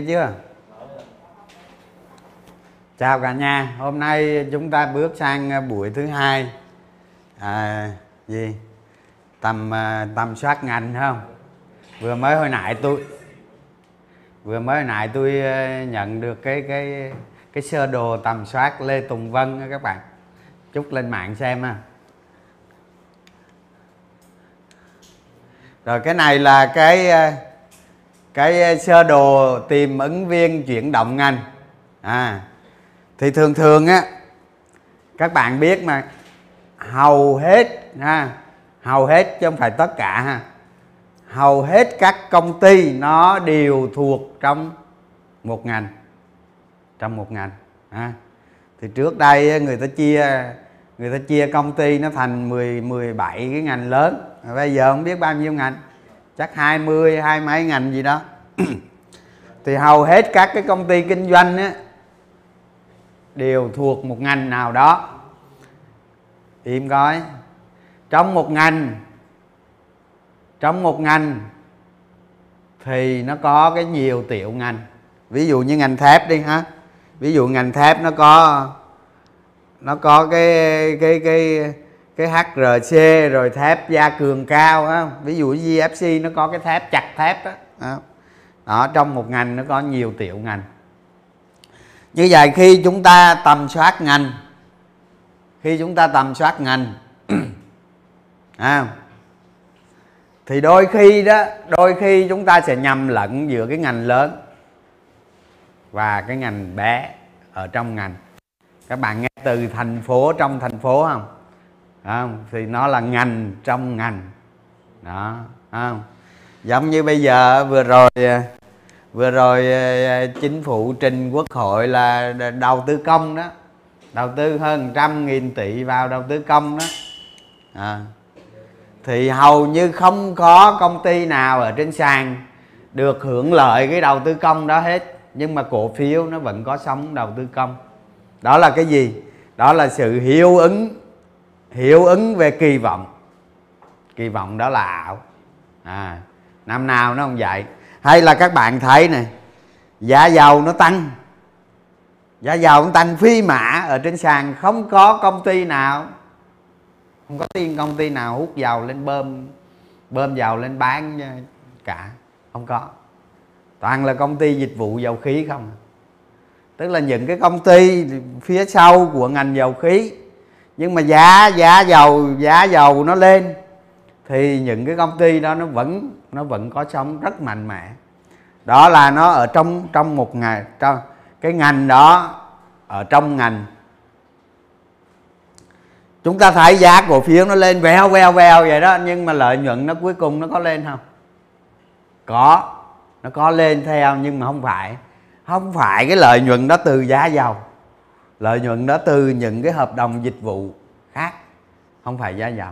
chưa? Chào cả nhà hôm nay chúng ta bước sang à, buổi thứ hai. À, gì? Tầm à, tầm soát ngành không? Vừa mới hồi nãy tôi vừa mới hồi nãy tôi à, nhận được cái cái cái sơ đồ tầm soát lê tùng vân các bạn. Chút lên mạng xem ha. Rồi cái này là cái cái ờ, sơ đồ tìm ứng viên chuyển động ngành. À thì thường thường á, các bạn biết mà, hầu hết, ha, hầu hết chứ không phải tất cả ha, hầu hết các công ty nó đều thuộc trong một ngành, trong một ngành, ha. Thì trước đây người ta chia, người ta chia công ty nó thành 10 17 cái ngành lớn. Bây giờ không biết bao nhiêu ngành chắc 20 hai mấy ngành gì đó. Thì hầu hết các cái công ty kinh doanh á, đều thuộc một ngành nào đó. Im coi. Trong một ngành, trong một ngành thì nó có cái nhiều tiểu ngành. Ví dụ như ngành thép đi ha. Ví dụ ngành thép nó có nó có cái cái cái cái HRC rồi thép gia cường cao á ví dụ GFC nó có cái thép chặt thép đó, đó. đó trong một ngành nó có nhiều tiểu ngành. Như vậy khi chúng ta tầm soát ngành khi chúng ta tầm soát ngành à, thì đôi khi đó đôi khi chúng ta sẽ nhầm lẫn giữa cái ngành lớn và cái ngành bé ở trong ngành. Các bạn nghe từ thành phố trong thành phố không? Không? Thì nó là ngành trong ngành. Đó, không? Giống như bây giờ, vừa rồi à, vừa rồi à, à, chính phủ trình quốc hội là đầu tư công đó. Đầu tư hơn trăm nghìn tỷ vào đầu tư công đó. À. thì hầu như không có công ty nào ở trên sàn được hưởng lợi cái đầu tư công đó hết. Nhưng mà cổ phiếu nó vẫn có sống đầu tư công. Đó là cái gì? Đó là sự hiệu ứng hiệu ứng về kỳ vọng. Kỳ vọng đó là ảo. À năm nào nó không vậy. Hay là các bạn thấy này giá dầu nó tăng. Giá dầu nó tăng phi mã ở trên sàn không có công ty nào, không có tiên công ty nào hút dầu lên bơm bơm dầu lên bán ờ, cả. Không có. Toàn là công ty dịch vụ dầu khí không à. tức là những cái công ty phía sau của ngành dầu khí nhưng mà giá giá dầu giá dầu nó lên, thì những cái công ty đó nó vẫn nó vẫn có sống rất mạnh mẽ. Đó là nó ở trong trong một ngày trong cái ngành đó ở trong ngành. Chúng ta thấy giá cổ phiếu nó lên veo veo veo vậy đó, nhưng mà lợi nhuận nó cuối cùng nó có lên không? Có, nó có lên theo, nhưng mà không phải. Không phải cái lợi nhuận đó từ giá dầu lợi nhuận đó từ những cái hợp đồng dịch vụ khác không phải giá dầu.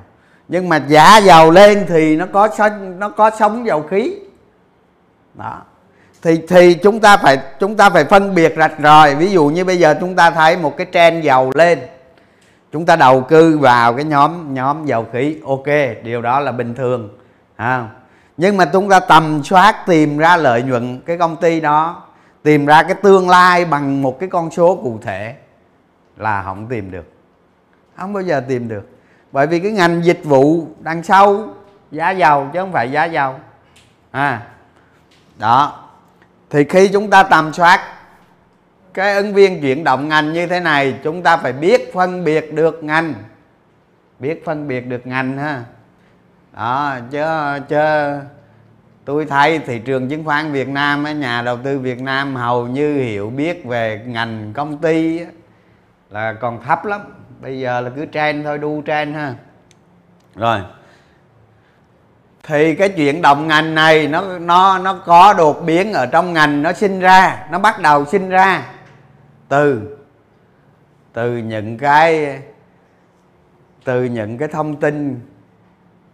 Nhưng mà giá dầu lên thì nó có nó có sống dầu khí. Đó. Thì thì chúng ta phải chúng ta phải phân biệt rạch ròi. ví dụ như bây giờ chúng ta thấy một cái trend dầu lên. Chúng ta đầu tư vào cái nhóm nhóm dầu khí. Ok điều đó là bình thường à, nhưng mà chúng ta tầm soát tìm ra lợi nhuận cái công ty đó tìm ra cái tương lai bằng một cái con số cụ thể là không tìm được. Không bao giờ tìm được. Bởi vì cái ngành dịch vụ đằng sau, giá dầu chứ không phải giá dầu à đó. Thì khi chúng ta tầm soát cái ứng viên chuyển động ngành như thế này, chúng ta phải biết phân biệt được ngành. Biết phân biệt được ngành ha. Đó, chứ chứ tôi thấy thị trường chứng khoán Việt Nam nhà đầu tư Việt Nam hầu như hiểu biết về ngành công ty là còn thấp lắm. Bây giờ là cứ trend thôi, đu trend ha. Rồi. Thì cái chuyện động ngành này, nó nó nó có đột biến ở trong ngành nó sinh ra, nó bắt đầu sinh ra. Từ từ những cái, từ những cái thông tin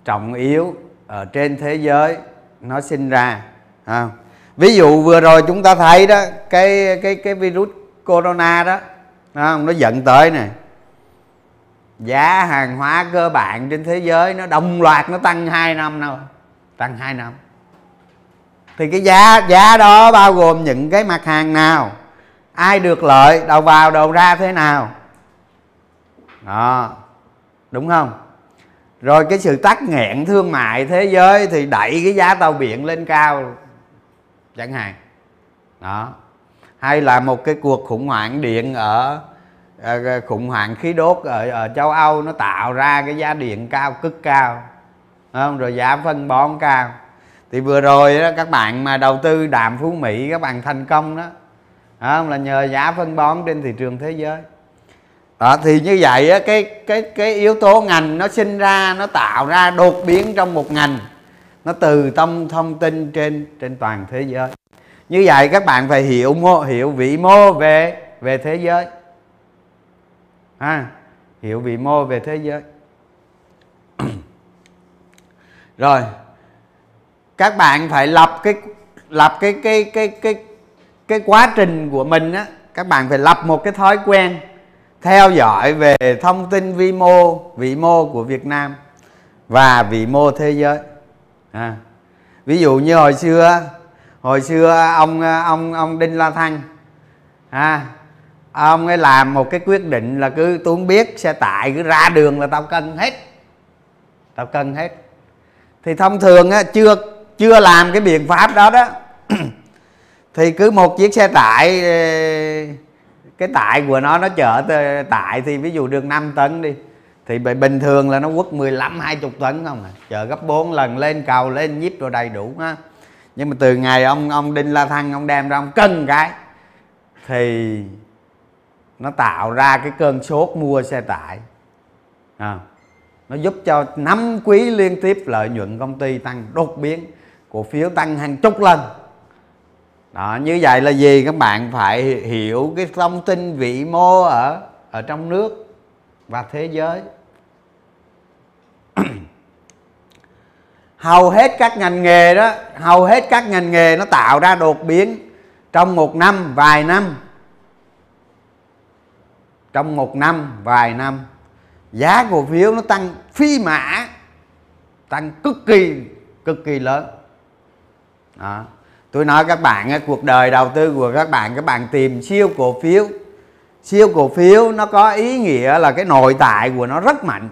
trọng yếu ở trên thế giới nó sinh ra à. ví dụ vừa rồi chúng ta thấy đó, cái cái cái virus corona đó không? nó dẫn tới này giá hàng hóa cơ bản trên thế giới nó đồng loạt nó tăng 2 năm nào. Tăng 2 năm. Thì cái giá giá đó bao gồm những cái mặt hàng nào? Ai được lợi, đầu vào, đầu ra thế nào? Đó. Đúng không? Rồi cái sự tắc nghẽn thương mại thế giới thì đẩy cái giá tàu biển lên cao chẳng hạn. Đó hay là một cái cuộc khủng hoảng điện ở ờ, ờ, khủng hoảng khí đốt ở, ở châu Âu nó tạo ra cái giá điện cao cực cao. Không? Rồi giá phân bón cao. Thì vừa rồi đó các bạn mà đầu tư đạm phú mỹ các bạn thành công đó. Không? Là nhờ giá phân bón trên thị trường thế giới. Đó, thì như vậy á, cái cái cái yếu tố ngành nó sinh ra nó tạo ra đột biến trong một ngành. Nó từ tâm thông tin trên trên toàn thế giới như vậy các bạn phải hiểu mô, hiểu vĩ mô về về thế giới ha, hiểu vĩ mô về thế giới rồi, các bạn phải lập cái lập cái cái cái cái cái quá trình của mình á, các bạn phải lập một cái thói quen theo dõi về thông tin vi mô, vĩ mô của Việt Nam và vĩ mô thế giới à. ví dụ như hồi xưa hồi xưa ông ông ông Đinh La Thăng à, ông ấy làm một cái quyết định là cứ tôi không biết xe tải cứ ra đường là tao cân hết tao cân hết. Thì thông thường á chưa chưa làm cái biện pháp đó đó thì cứ một chiếc xe tải ờ, cái tải của nó nó chở tải thì ví dụ được 5 tấn đi thì bình thường là nó quất 15 20 tấn không à chở gấp 4 lần lên cầu lên nhíp rồi đầy đủ ha nhưng mà từ ngày ông ông Đinh La Thăng ông đem ra ông cân cái thì nó tạo ra cái cơn sốt mua xe tải. À, nó giúp cho năm quý liên tiếp lợi nhuận công ty tăng đột biến cổ phiếu tăng hàng chục lần. Đó như vậy là gì? Các bạn phải hiểu cái thông tin vĩ mô ở ở trong nước và thế giới. Hầu hết các ngành nghề đó, hầu hết các ngành nghề nó tạo ra đột biến trong một năm, vài năm. Trong một năm, vài năm, giá cổ phiếu nó tăng phi mã, tăng cực kỳ cực kỳ lớn. Đó. Tôi nói các bạn cuộc đời đầu tư của các bạn các bạn tìm siêu cổ phiếu. Siêu cổ phiếu nó có ý nghĩa là cái nội tại của nó rất mạnh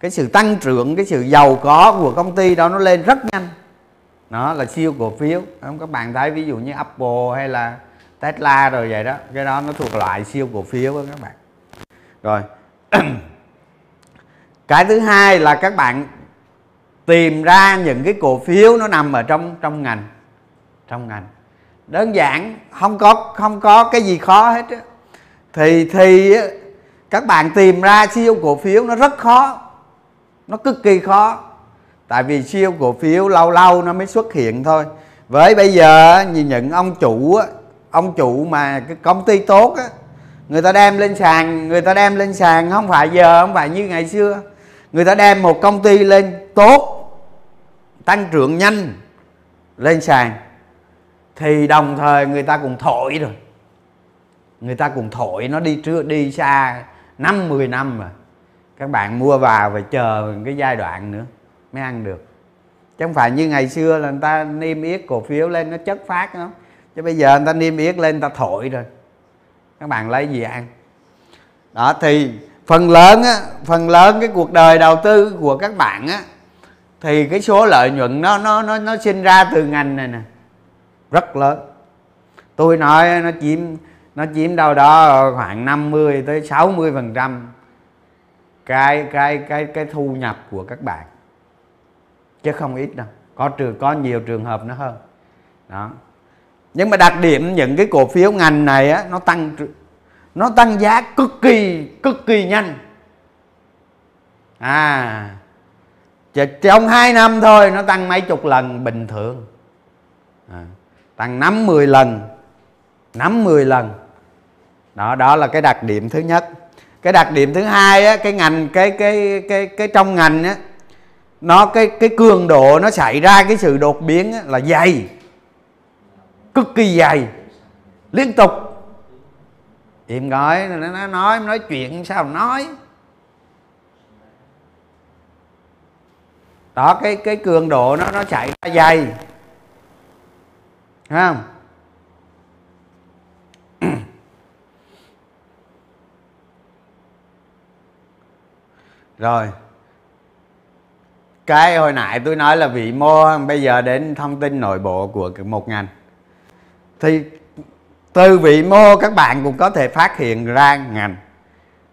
cái sự tăng trưởng, cái sự giàu có của công ty đó nó lên rất nhanh. Nó là siêu cổ phiếu. Không các bạn thấy ví dụ như Apple hay là Tesla rồi vậy đó. Cái đó nó thuộc loại siêu cổ phiếu đó các bạn. Rồi. Cái thứ hai là các bạn tìm ra những cái cổ phiếu nó nằm ở trong trong ngành. Trong ngành. Đơn giản, không có không có cái gì khó hết á. Thì thì các bạn tìm ra siêu cổ phiếu nó rất khó nó cực kỳ khó. Tại vì siêu cổ phiếu lâu lâu nó mới xuất hiện thôi. Với bây giờ nhìn những ông chủ ông chủ mà cái công ty tốt á, người ta đem lên sàn, người ta đem lên sàn, không phải giờ, không phải như ngày xưa. Người ta đem một công ty lên tốt, tăng trưởng nhanh, lên sàn, thì đồng thời người ta cũng thổi rồi. Người ta cũng thổi, nó đi trước, đi xa, năm 10 năm mà các bạn mua vào phải chờ cái giai đoạn nữa mới ăn được. Chứ không phải như ngày xưa là người ta niêm yết cổ phiếu lên nó chất phát nó, chứ bây giờ người ta niêm yết lên người ta thổi rồi. Các bạn lấy gì ăn? Đó thì phần lớn á phần lớn cái cuộc đời đầu tư của các bạn á thì cái số lợi nhuận nó nó nó nó sinh ra từ ngành này nè. Rất lớn. Tôi nói nó chiếm nó chiếm đâu đó khoảng 50 tới 60 phần trăm cái cái cái cái thu nhập của các bạn. Chứ không ít đâu. Có trường có nhiều trường hợp nó hơn. Đó. Nhưng mà đặc điểm những cái cổ phiếu ngành này á nó tăng nó tăng giá cực kỳ cực kỳ nhanh. À trong 2 năm thôi nó tăng mấy chục lần bình thường. À, tăng 5 10 lần 5 10 lần. Đó đó là cái đặc điểm thứ nhất cái đặc điểm thứ hai á cái ngành cái cái cái cái trong ngành á nó cái cái cường độ nó xảy ra cái sự đột biến á, là dày cực kỳ dày liên tục. Im gọi nó nói nói chuyện sao nói. Đó cái cái cường độ nó nó chạy ra dày. Thấy không? Rồi. Cái hồi nãy tôi nói là vị mô bây giờ đến thông tin nội bộ của một ngành. Thì từ vị mô các bạn cũng có thể phát hiện ra ngành.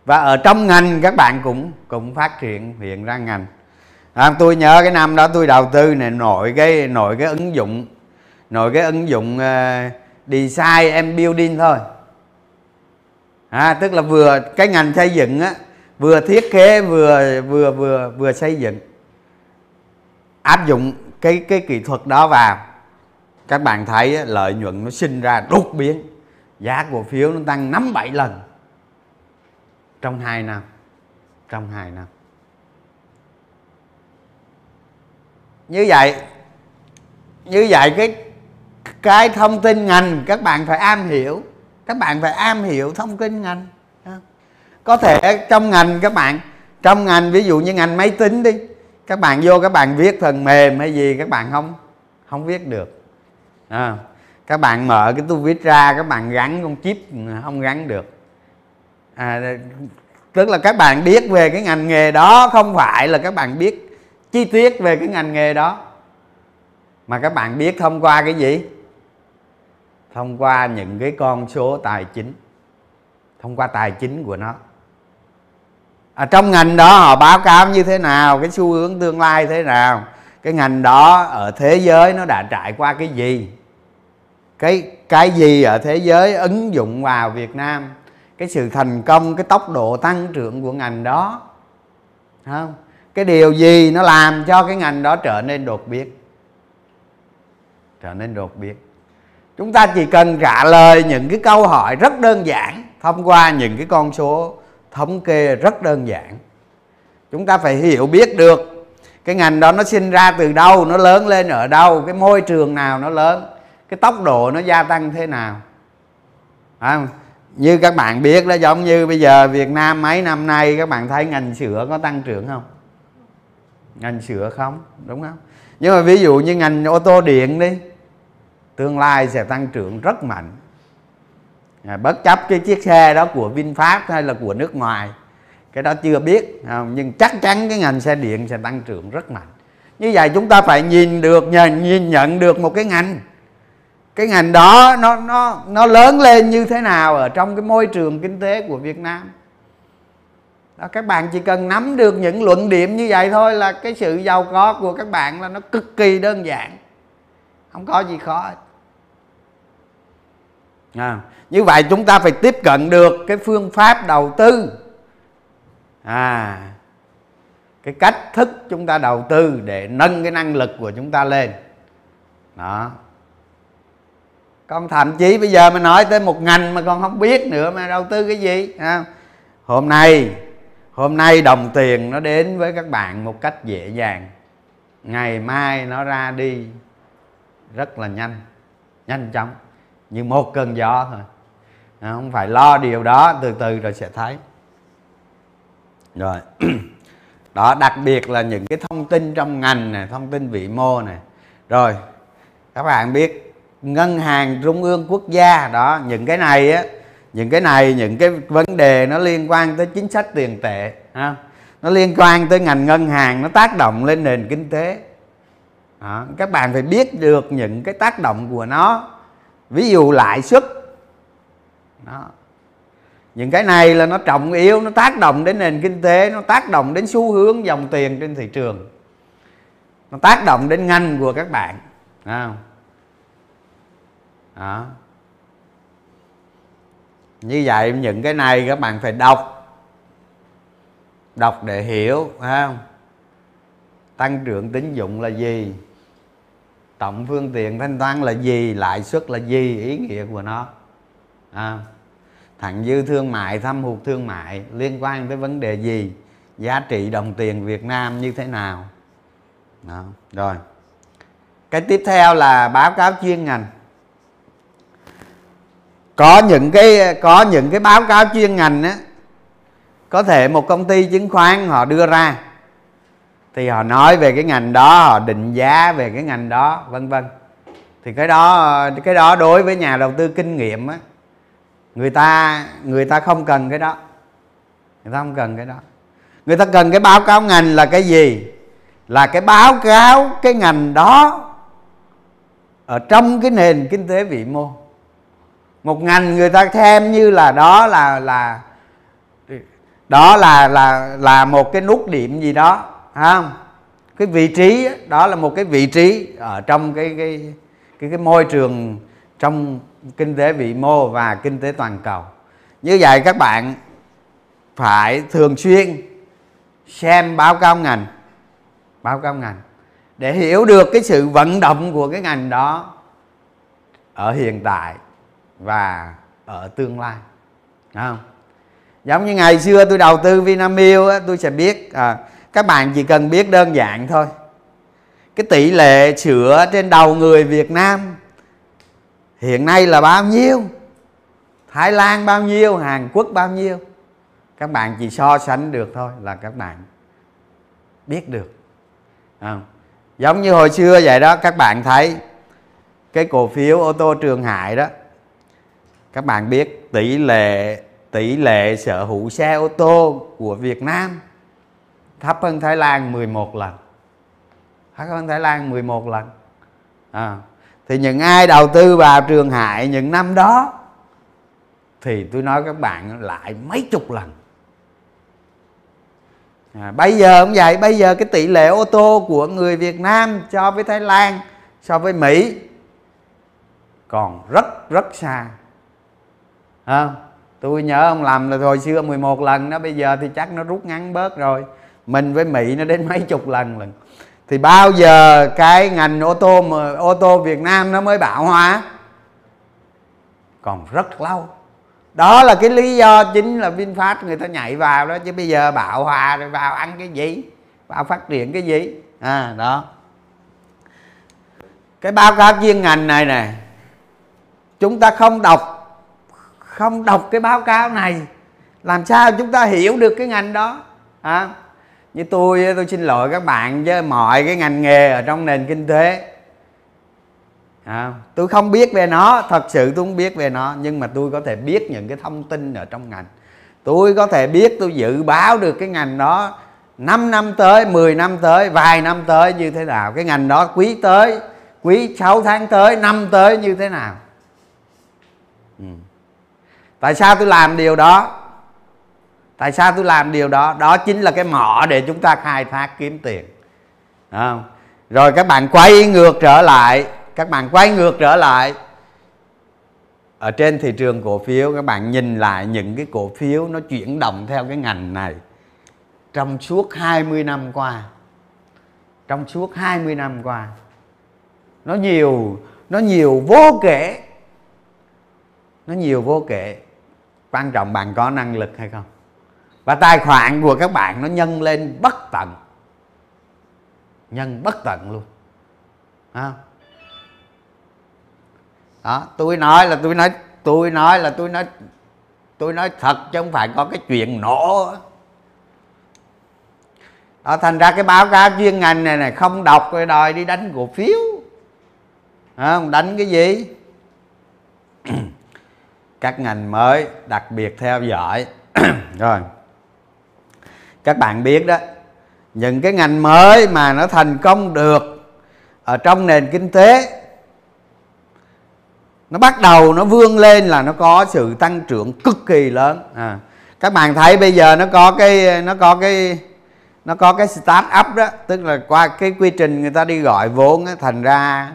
Và ở trong ngành các bạn cũng cũng phát triển hiện ra ngành. À, tôi nhớ cái năm đó tôi đầu tư này nội cái nội cái ứng dụng nội cái ứng dụng uh, design and building thôi. À, tức là vừa cái ngành xây dựng á vừa thiết kế, vừa vừa vừa vừa xây dựng. Áp dụng cái cái kỹ thuật đó vào, các bạn thấy lợi nhuận nó sinh ra đột biến. Giá cổ phiếu nó tăng năm bảy lần trong 2 năm, trong 2 năm. Như vậy như vậy cái cái thông tin ngành các bạn phải am hiểu. Các bạn phải am hiểu thông tin ngành có thể trong ngành các bạn trong ngành ví dụ như ngành máy tính đi các bạn vô các bạn viết phần mềm hay gì các bạn không không viết được. À, các bạn mở cái tu viết ra các bạn gắn con chip không gắn được. À, tức là các bạn biết về cái ngành nghề đó không phải là các bạn biết chi tiết về cái ngành nghề đó. Mà các bạn biết thông qua cái gì? Thông qua những cái con số tài chính thông qua tài chính của nó à, trong ngành đó họ báo cáo như thế nào cái xu hướng tương lai thế nào cái ngành đó ở thế giới nó đã trải qua cái gì cái cái gì ở thế giới ứng dụng vào Việt Nam cái sự thành công cái tốc độ tăng trưởng của ngành đó không? Cái điều gì nó làm cho cái ngành đó trở nên đột biến? Trở nên đột biến. Chúng ta chỉ cần trả lời những cái câu hỏi rất đơn giản thông qua những cái con số thống kê rất đơn giản. Chúng ta phải hiểu biết được cái ngành đó nó sinh ra từ đâu nó lớn lên ở đâu cái môi trường nào nó lớn cái tốc độ nó gia tăng thế nào. À, như các bạn biết đó giống như bây giờ Việt Nam mấy năm nay các bạn thấy ngành sữa có tăng trưởng không? Ngành sữa không đúng không? Nhưng mà ví dụ như ngành ô tô điện đi tương lai sẽ tăng trưởng rất mạnh à, bất chấp cái chiếc xe đó của VinFast hay là của nước ngoài cái đó chưa biết không? nhưng chắc chắn cái ngành xe điện sẽ tăng trưởng rất mạnh. Như vậy chúng ta phải nhìn được nhìn nhận được một cái ngành. Cái ngành đó nó nó nó lớn lên như thế nào ở trong cái môi trường kinh tế của Việt Nam? Đó, các bạn chỉ cần nắm được những luận điểm như vậy thôi là cái sự giàu có của các bạn là nó cực kỳ đơn giản. Không có gì khó à, như vậy chúng ta phải tiếp cận được cái phương pháp đầu tư. À cái cách thức chúng ta đầu tư để nâng cái năng lực của chúng ta lên. Đó. Con thậm chí bây giờ mà nói tới một ngành mà con không biết nữa mà đầu tư cái gì à, hôm nay hôm nay đồng tiền nó đến với các bạn một cách dễ dàng. Ngày mai nó ra đi rất là nhanh nhanh chóng như một cơn gió thôi. Không phải lo điều đó, từ từ rồi sẽ thấy. Rồi. Đó, đặc biệt là những cái thông tin trong ngành này, thông tin vĩ mô này. Rồi, các bạn biết, ngân hàng trung ương quốc gia, đó, những cái này á, những cái này, những cái vấn đề nó liên quan tới chính sách tiền tệ, ha. Nó liên quan tới ngành ngân hàng, nó tác động lên nền kinh tế. Đó. các bạn phải biết được những cái tác động của nó ví dụ lãi suất đó. Những cái này là nó trọng yếu, nó tác động đến nền kinh tế, nó tác động đến xu hướng dòng tiền trên thị trường. Nó tác động đến ngành của các bạn Đấy đó. Như vậy những cái này các bạn phải đọc. Đọc để hiểu phải không? Tăng trưởng tín dụng là gì? Tổng phương tiện thanh toán là gì lãi suất là gì ý nghĩa của nó. À, thặng dư thương mại thâm hụt thương mại liên quan tới vấn đề gì giá trị đồng tiền Việt Nam như thế nào. Đó. rồi. Cái tiếp theo là báo cáo chuyên ngành. Có những cái có những cái báo cáo chuyên ngành á có thể một công ty chứng khoán họ đưa ra thì họ nói về cái ngành đó, họ định giá về cái ngành đó, vân vân. Thì cái đó cái đó đối với nhà đầu tư kinh nghiệm á, người ta người ta không cần cái đó. Người ta không cần cái đó. Người ta cần cái báo cáo ngành là cái gì? Là cái báo cáo cái ngành đó ở trong cái nền kinh tế vĩ mô. Một ngành người ta xem như là đó là là, đó là là là một cái nút điểm gì đó không? Cái vị trí đó là một cái vị trí ở trong cái cái cái cái môi trường trong kinh tế vĩ mô và kinh tế toàn cầu. Như vậy các bạn phải thường xuyên xem báo cáo ngành báo cáo ngành để hiểu được cái sự vận động của cái ngành đó ở hiện tại và ở tương lai. Đúng không? Giống như ngày xưa tôi đầu tư Vinamilk á, tôi sẽ biết à, các bạn chỉ cần biết đơn giản thôi. Cái tỷ lệ sữa trên đầu người Việt Nam hiện nay là bao nhiêu? Thái Lan bao nhiêu? Hàn Quốc bao nhiêu? Các bạn chỉ so sánh được thôi là các bạn biết được. À, giống như hồi xưa vậy đó các bạn thấy cái cổ phiếu ô tô Trường Hải đó các bạn biết tỷ lệ tỷ lệ sở hữu xe ô tô của Việt Nam thấp hơn Thái Lan 11 lần. Thấp hơn Thái Lan 11 lần. À, thì những ai đầu tư vào Trường Hải những năm đó thì tôi nói các bạn lại mấy chục lần. À, bây giờ cũng vậy bây giờ cái tỷ lệ ô tô của người Việt Nam so với Thái Lan so với Mỹ còn rất rất xa. À, tôi nhớ ông làm là hồi xưa 11 lần đó bây giờ thì chắc nó rút ngắn bớt rồi mình với Mỹ nó đến mấy chục lần lần thì bao giờ cái ngành ô tô mà ô tô Việt Nam nó mới bạo hóa? Còn rất lâu. Đó là cái lý do chính là VinFast người ta nhảy vào đó chứ bây giờ bạo hòa rồi vào ăn cái gì? Vào phát triển cái gì? À đó. Cái báo cáo chuyên ngành này nè chúng ta không đọc không đọc cái báo cáo này. Làm sao chúng ta hiểu được cái ngành đó? À, như tôi tôi xin lỗi các bạn với mọi cái ngành nghề ở trong nền kinh tế. À, tôi không biết về nó thật sự tôi không biết về nó nhưng mà tôi có thể biết những cái thông tin ở trong ngành. Tôi có thể biết tôi dự báo được cái ngành đó 5 năm tới 10 năm tới vài năm tới như thế nào. Cái ngành đó quý tới quý 6 tháng tới năm tới như thế nào. Ừ. tại sao tôi làm điều đó? Tại sao tôi làm điều đó? Đó chính là cái mỏ để chúng ta khai thác kiếm tiền. Không? rồi các bạn quay ngược trở lại, các bạn quay ngược trở lại. Ở trên thị trường cổ phiếu, các bạn nhìn lại những cái cổ phiếu nó chuyển động theo cái ngành này. Trong suốt 20 năm qua, trong suốt 20 năm qua, nó nhiều nó nhiều vô kể. Nó nhiều vô kể. Quan trọng bạn có năng lực hay không? Và tài khoản của các bạn nó nhân lên bất tận. Nhân bất tận luôn. À. đó, tôi nói là tôi nói tôi nói là tôi nói tôi nói thật chứ không phải có cái chuyện nổ. Đó, thành ra cái báo cáo chuyên ngành này này, không đọc rồi đòi đi đánh cổ phiếu. Không? Đánh cái gì? Các ngành mới, đặc biệt theo dõi. Rồi các bạn biết đó những cái ngành mới mà nó thành công được ở trong nền kinh tế nó bắt đầu nó vươn lên là nó có sự tăng trưởng cực kỳ lớn. À, các bạn thấy bây giờ nó có cái nó có cái nó có cái start up đó tức là qua cái quy trình người ta đi gọi vốn á, thành ra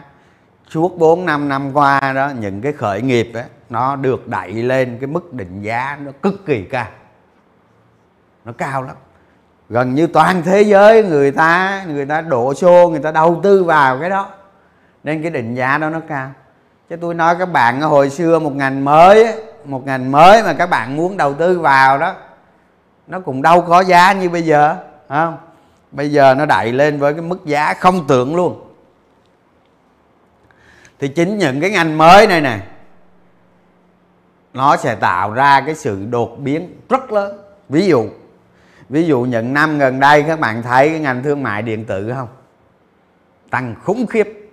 suốt 4 năm năm qua đó những cái khởi nghiệp đó nó được đẩy lên cái mức định giá nó cực kỳ cao nó cao lắm gần như toàn thế giới người ta người ta đổ xô, người ta đầu tư vào cái đó. Nên cái định giá đó nó cao. Chứ tôi nói các bạn, hồi xưa một ngành mới một ngành mới mà các bạn muốn đầu tư vào đó, nó cũng đâu có giá như bây giờ không? Bây giờ nó đẩy lên với cái mức giá không tưởng luôn. Thì chính những cái ngành mới này nè, nó sẽ tạo ra cái sự đột biến rất lớn. Ví dụ ví dụ những năm gần đây các bạn thấy cái ngành thương mại điện tử không? Tăng khủng khiếp.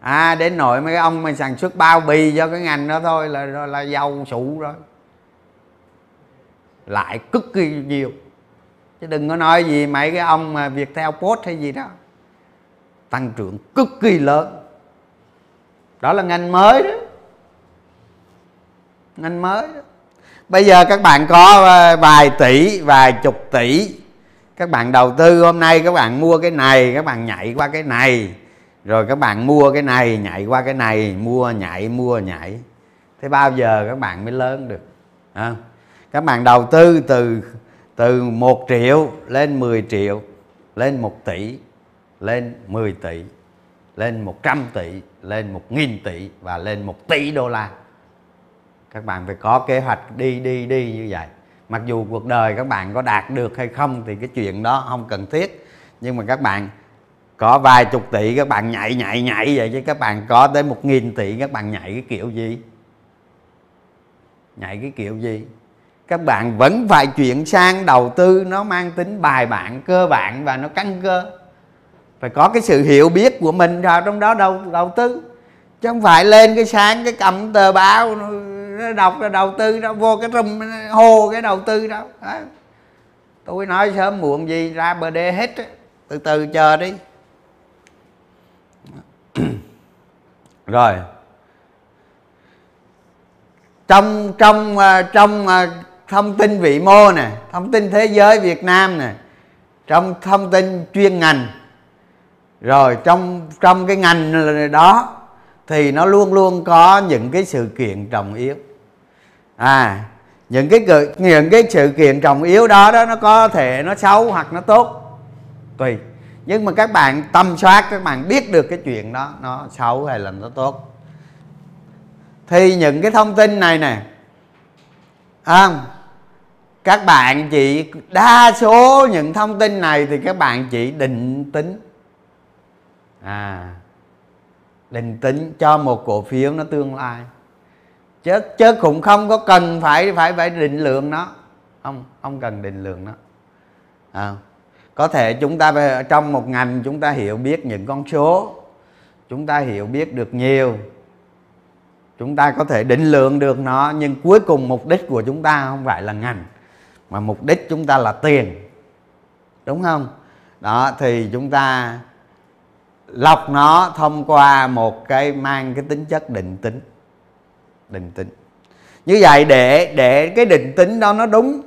À đến nội mấy ông mà sản xuất bao bì cho cái ngành đó thôi là là, là giàu sụ rồi. Lại cực kỳ nhiều. Chứ đừng có nói gì mấy cái ông mà việc theo post hay gì đó. Tăng trưởng cực kỳ lớn. Đó là ngành mới đó. Ngành mới đó bây giờ các bạn có ờ, vài tỷ vài chục tỷ. Các bạn đầu tư hôm nay các bạn mua cái này các bạn nhảy qua cái này. Rồi các bạn mua cái này nhảy qua cái này mua nhảy mua nhảy. Thế bao giờ các bạn mới lớn được à, các bạn đầu tư từ từ 1 triệu lên 10 triệu lên 1 tỷ lên 10 tỷ lên 100 tỷ lên 1.000 tỷ và lên 1 tỷ đô la các bạn phải có kế hoạch đi đi đi như vậy. Mặc dù cuộc đời các bạn có đạt được hay không thì cái chuyện đó không cần thiết. Nhưng mà các bạn có vài chục tỷ, các bạn nhảy nhảy nhảy vậy chứ các bạn có tới một nghìn tỷ, các bạn nhảy cái kiểu gì? Nhảy cái kiểu gì? Các bạn vẫn phải chuyển sang đầu tư, nó mang tính bài bản, cơ bản và nó căn cơ. Phải có cái sự hiểu biết của mình vào trong đó đầu đầu tư chứ không phải lên cái sáng cái cầm tờ báo nó đọc là đầu tư đâu vô cái room hô cái đầu tư đâu đó. tôi nói sớm muộn gì ra bờ đê hết từ từ chờ đi. Rồi. Trong trong ờ, trong ờ, thông tin vĩ mô nè thông tin thế giới việt nam nè trong thông tin chuyên ngành. Rồi trong trong cái ngành đó thì nó luôn luôn có những cái sự kiện trọng yếu. À những cái những cái sự kiện trọng yếu đó đó nó có thể nó xấu hoặc nó tốt tùy. Nhưng mà các bạn tâm soát các bạn biết được cái chuyện đó nó xấu hay là nó tốt. Thì những cái thông tin này nè à, các bạn chỉ đa số những thông tin này thì các bạn chỉ định tính. À định tính cho một cổ phiếu nó tương lai. Chứ chứ cũng không có cần phải phải phải định lượng nó. Không không cần định lượng nó. À, có thể chúng ta trong một ngành chúng ta hiểu biết những con số. Chúng ta hiểu biết được nhiều. Chúng ta có thể định lượng được nó nhưng cuối cùng mục đích của chúng ta không phải là ngành mà mục đích chúng ta là tiền. Đúng không? Đó thì chúng ta lọc nó thông qua một cái mang cái tính chất định tính. Định tính. Như vậy để để cái định tính đó nó đúng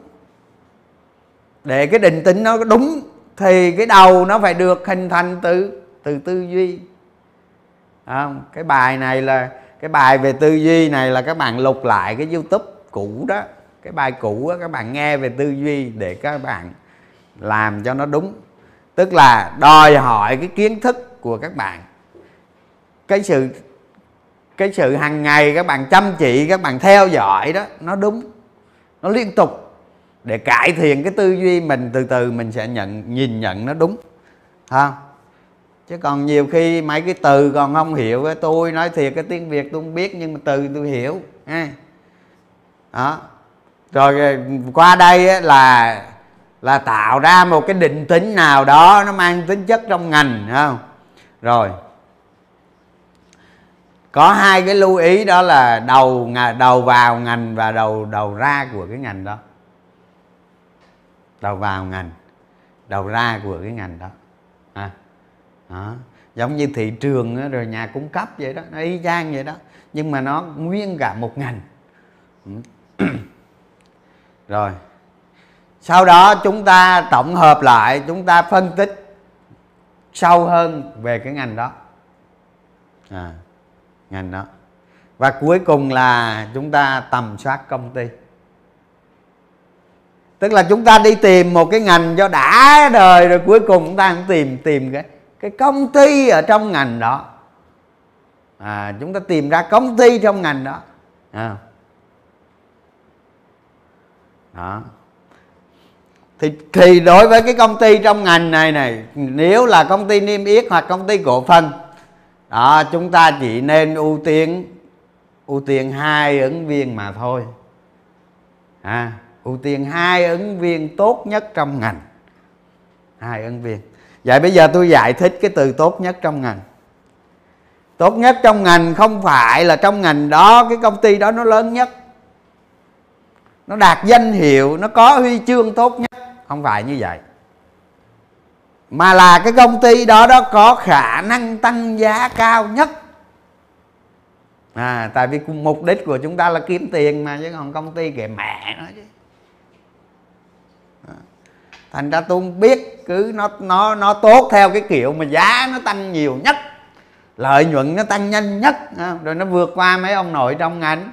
để cái định tính nó đúng thì cái đầu nó phải được hình thành từ từ tư duy. À, cái bài này là cái bài về tư duy này là các bạn lục lại cái youtube cũ đó. Cái bài cũ đó, các bạn nghe về tư duy để các bạn làm cho nó đúng. Tức là đòi hỏi cái kiến thức của các bạn. Cái sự cái sự hàng ngày các bạn chăm chỉ, các bạn theo dõi đó, nó đúng, nó liên tục. Để cải thiện cái tư duy mình, từ từ mình sẽ nhận, nhìn nhận nó đúng, ha. Chứ còn nhiều khi mấy cái từ còn không hiểu, cái tôi nói thiệt, cái tiếng việt tôi không biết, nhưng mà từ tôi hiểu, ha. Đó. Rồi ờ, qua đây là là tạo ra một cái định tính nào đó, nó mang tính chất trong ngành không? Rồi. Có hai cái lưu ý đó là đầu đầu vào ngành và đầu đầu ra của cái ngành đó. Đầu vào ngành đầu ra của cái ngành đó. À, đó. giống như thị trường đó, rồi nhà cung cấp vậy đó nó y chang vậy đó. Nhưng mà nó nguyên cả một ngành. Rồi. Sau đó chúng ta tổng hợp lại chúng ta phân tích sâu hơn về cái ngành đó. À ngành đó. Và cuối cùng là chúng ta tầm soát công ty. Tức là chúng ta đi tìm một cái ngành cho đã đời rồi cuối cùng chúng ta cũng tìm tìm cái cái công ty ở trong ngành đó. À, chúng ta tìm ra công ty trong ngành đó. À. đó thì thì đối với cái công ty trong ngành này này nếu là công ty niêm yết hoặc công ty cổ phần đó chúng ta chỉ nên ưu tiên ưu tiên hai ứng viên mà thôi. À, ưu tiên hai ứng viên tốt nhất trong ngành. Hai ứng viên. Vậy bây giờ tôi giải thích cái từ tốt nhất trong ngành. Tốt nhất trong ngành không phải là trong ngành đó cái công ty đó nó lớn nhất. Nó đạt danh hiệu nó có huy chương tốt nhất không phải như vậy. Mà là cái công ty đó đó có khả năng tăng giá cao nhất. À tại vì mục đích của chúng ta là kiếm tiền mà chứ còn công ty kệ mẹ nó chứ. À, thành ra tôi không biết cứ nó nó nó tốt theo cái kiểu mà giá nó tăng nhiều nhất lợi nhuận nó tăng nhanh nhất à, rồi nó vượt qua mấy ông nội trong ngành.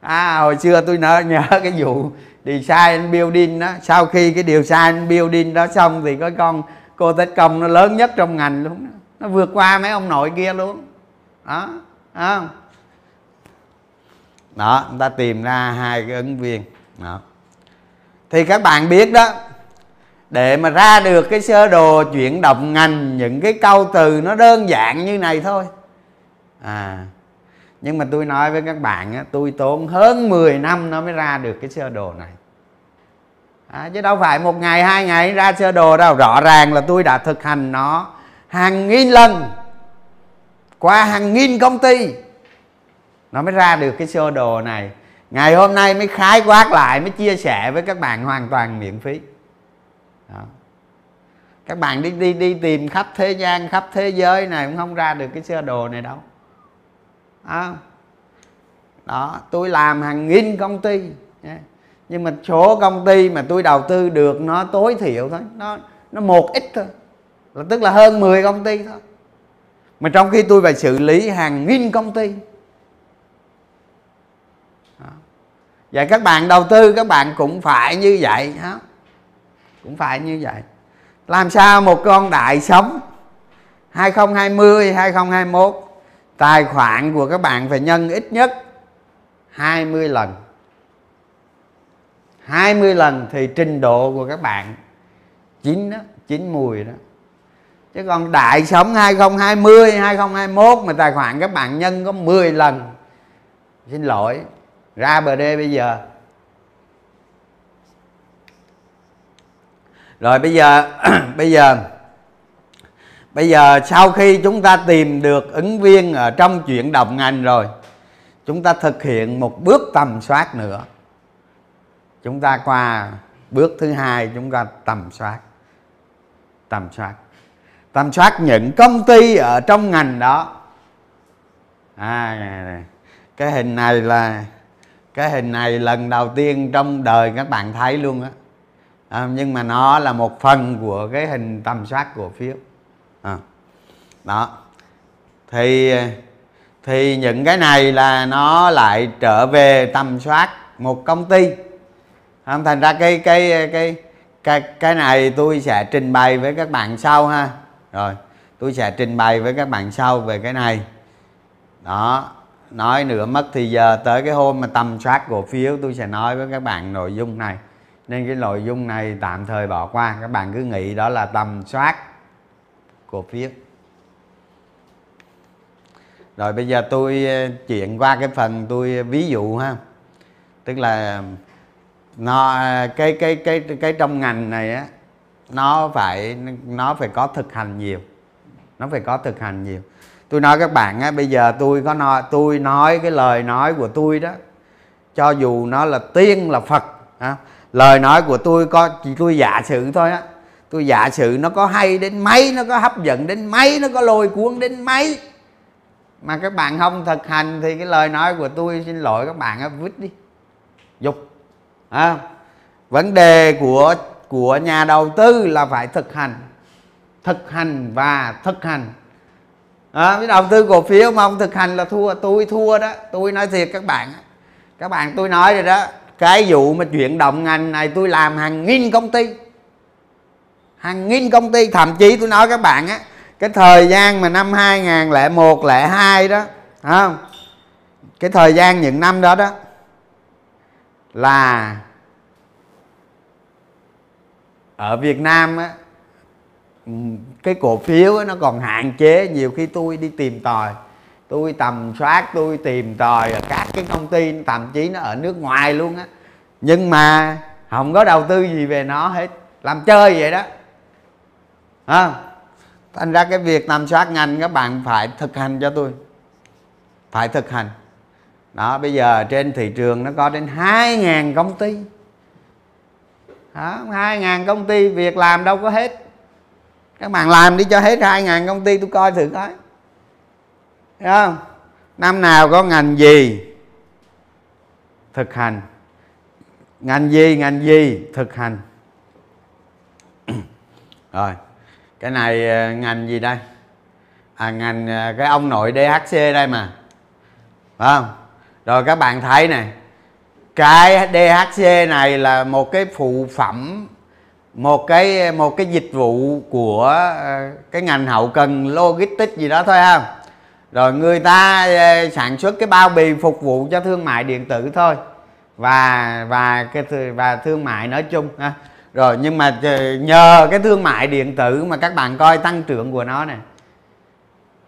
À hồi xưa tôi nhớ, nhớ cái vụ design building đó sau khi cái điều design building đó xong thì có con cô tết công nó lớn nhất trong ngành luôn đó. nó vượt qua mấy ông nội kia luôn. Đó đó đó người ta tìm ra hai cái ứng viên. Đó. Thì các bạn biết đó để mà ra được cái sơ đồ chuyển động ngành những cái câu từ nó đơn giản như này thôi. À nhưng mà tôi nói với các bạn á, tôi tốn hơn 10 năm nó mới ra được cái sơ đồ này à, chứ đâu phải một ngày hai ngày ra sơ đồ đâu. Rõ ràng là tôi đã thực hành nó hàng nghìn lần qua hàng nghìn công ty. Nó mới ra được cái sơ đồ này. Ngày hôm nay mới khái quát lại mới chia sẻ với các bạn hoàn toàn miễn phí. Đó. các bạn đi đi đi tìm khắp thế gian khắp thế giới này cũng không ra được cái sơ đồ này đâu. Đó, đó tôi làm hàng nghìn công ty nhưng mà số công ty mà tôi đầu tư được nó tối thiểu thôi. Nó nó một ít thôi. Là tức là hơn 10 công ty thôi. Mà trong khi tôi phải xử lý hàng nghìn công ty. Đó. vậy các bạn đầu tư, các bạn cũng phải như vậy, hả? Cũng phải như vậy. Làm sao một con đại sống? 2020 2021 tài khoản của các bạn phải nhân ít nhất 20 lần. 20 lần thì trình độ của các bạn chín đó, chín mùi đó. Chứ còn đại sống 2020 2021 mà tài khoản các bạn nhân có 10 lần, xin lỗi, ra bờ đê bây giờ. Rồi bây giờ bây giờ bây giờ sau khi chúng ta tìm được ứng viên ở trong chuyển động ngành rồi, chúng ta thực hiện một bước tầm soát nữa chúng ta qua bước thứ hai chúng ta tầm soát. Tầm soát. Tầm soát những công ty ở trong ngành đó. À này, này. cái hình này là cái hình này lần đầu tiên trong đời các bạn thấy luôn á. À, nhưng mà nó là một phần của cái hình tầm soát cổ phiếu. À, đó. Thì thì những cái này là nó lại trở về tầm soát một công ty không, thành ra cái cái cái cái cái này tôi sẽ trình bày với các bạn sau ha. Rồi, tôi sẽ trình bày với các bạn sau về cái này. Đó, nói nữa mất thì giờ tới cái hôm mà tầm soát cổ phiếu, tôi sẽ nói với các bạn nội dung này. Nên cái nội dung này tạm thời bỏ qua, các bạn cứ nghĩ đó là tầm soát cổ phiếu. Rồi bây giờ tôi eh, chuyển qua cái phần tôi eh, ví dụ ha. Tức là nó cái cái cái cái trong ngành này á nó phải nó phải có thực hành nhiều. Nó phải có thực hành nhiều. Tôi nói các bạn á bây giờ tôi có nói tôi nói cái lời nói của tôi đó cho dù nó là tiên là phật á, lời nói của tôi có chỉ tôi giả sử thôi á tôi giả sử nó có hay đến mấy nó có hấp dẫn đến mấy nó có lôi cuốn đến mấy. Mà các bạn không thực hành thì cái lời nói của tôi xin lỗi các bạn á vứt đi. Dục à, vấn đề của của nhà đầu tư là phải thực hành thực hành và thực hành. À, đầu tư cổ phiếu mà không thực hành là thua tôi thua đó tôi nói thiệt các bạn các bạn tôi nói rồi đó cái vụ mà chuyển động ngành này tôi làm hàng nghìn công ty. Hàng nghìn công ty thậm chí tôi nói các bạn á cái thời gian mà năm 2001 02 đó không? Cái thời gian những năm đó đó là ở Việt Nam á cái cổ phiếu nó còn hạn chế. Nhiều khi tôi đi tìm tòi tôi tầm soát tôi tìm tòi ở các cái công ty thậm chí nó ở nước ngoài luôn á. Nhưng mà không có đầu tư gì về nó hết làm chơi vậy đó. À, thành ra cái việc tầm soát ngành các bạn phải thực hành cho tôi phải thực hành đó bây giờ trên thị trường nó có đến 2.000 công ty. Đó, 2.000 công ty việc làm đâu có hết. Các bạn làm đi cho hết 2.000 công ty tôi coi thử coi. Thấy không? Năm nào có ngành gì thực hành? Ngành gì ngành gì thực hành? Rồi cái này ờ, ngành gì đây? À ngành ờ, cái ông nội DHC đây mà. Phải không? Rồi các bạn thấy này cái DHC này là một cái phụ phẩm, một cái một cái dịch vụ của ờ, cái ngành hậu cần logistics gì đó thôi ha. Rồi người ta ờ, sản xuất cái bao bì phục vụ cho thương mại điện tử thôi. Và và cái và thương mại nói chung ha. Rồi nhưng mà ờ, nhờ cái thương mại điện tử mà các bạn coi tăng trưởng của nó này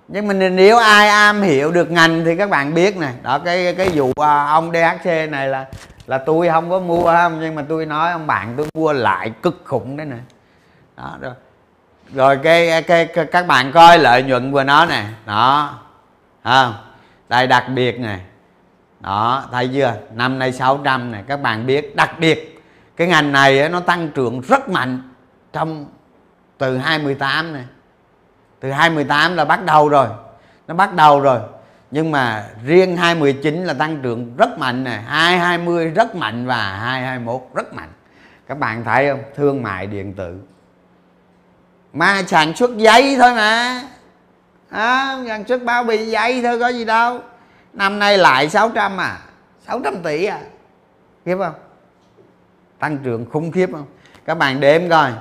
nhưng mình nếu ai am hiểu được ngành thì các bạn biết này. Đó cái cái vụ à, ông DHC này là là tôi không có mua không nhưng mà tôi nói ông bạn tôi mua lại cực khủng đấy này đó rồi rồi cái, cái, cái các bạn coi lợi nhuận của nó này đó không? Đây đặc biệt này đó thấy chưa? Năm nay 600 này các bạn biết. Đặc biệt cái ngành này nó tăng trưởng rất mạnh trong từ 2018 này từ 2018 là bắt đầu rồi. Nó bắt đầu rồi. Nhưng mà riêng 2019 là tăng trưởng rất mạnh này 220 rất mạnh và 221 rất mạnh. Các bạn thấy không? Thương mại điện tử. Mà sản xuất giấy thôi mà. À, sản xuất bao bì giấy thôi có gì đâu. Năm nay lại 600 à. 600 tỷ à. Khiếp không? Tăng trưởng khủng khiếp không? Các bạn đếm coi.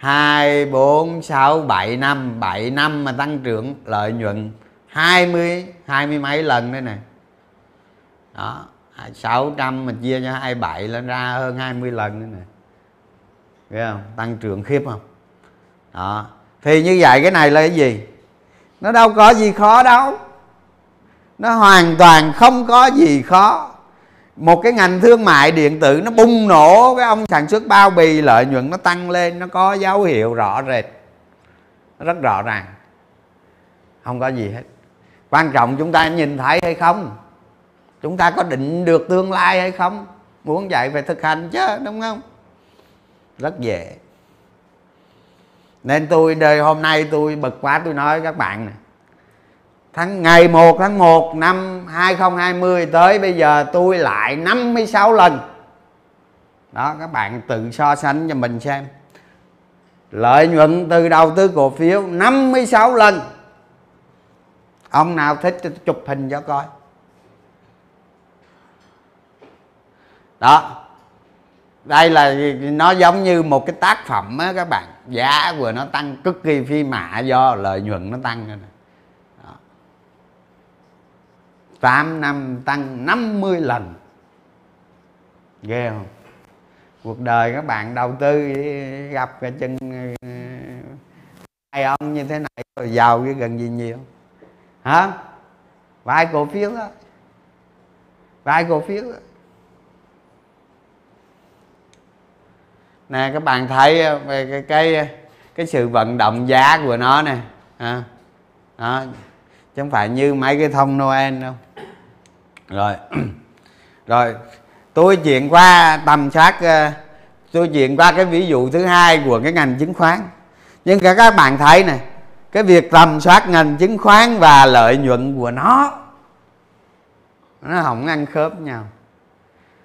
2 4 6 7 năm 7 năm mà tăng trưởng lợi nhuận 20 20 mấy lần đây nè. Đó 600 mà chia cho 27 lên ra hơn 20 lần nữa nè. Thấy không? Tăng trưởng khiếp không? Đó, thì như vậy cái này là cái gì? Nó đâu có gì khó đâu. Nó hoàn toàn không có gì khó một cái ngành thương mại điện tử nó bùng nổ, cái ông sản xuất bao bì, lợi nhuận nó tăng lên, nó có dấu hiệu rõ rệt. Rất rõ ràng. Không có gì hết. Quan trọng chúng ta nhìn thấy hay không? Chúng ta có định được tương lai hay không? Muốn vậy phải thực hành chứ, đúng không? Rất dễ. Nên tôi đời hôm nay tôi bực quá, tôi nói với các bạn này tháng, ngày 1 tháng 1 năm 2020 tới bây giờ tôi lại 56 lần. Đó, các bạn tự so sánh cho mình xem. Lợi nhuận từ đầu tư cổ phiếu 56 lần. Ông nào thích chụp hình cho coi. Đó. Đây là, nó giống như một cái tác phẩm á các bạn. Giá vừa nó tăng cực kỳ phi mã do lợi nhuận nó tăng. rồi 8 năm tăng 50 lần. Ghê không? Cuộc đời các bạn đầu tư gặp cái chân hai ông như thế này rồi giàu cái gần gì nhiều. Hả? Vài cổ phiếu đó. Vài cổ phiếu đó. Nè các bạn thấy ờ, về cái cái cái sự vận động giá của nó nè. À, đó. Chứ không phải như mấy cái thông Noel đâu rồi. Rồi, tôi chuyển qua tầm soát ờ, tôi chuyển qua cái ví dụ thứ hai của cái ngành chứng khoán. Nhưng cả các bạn thấy này cái việc tầm soát ngành chứng khoán và lợi nhuận của nó nó không ăn khớp nhau.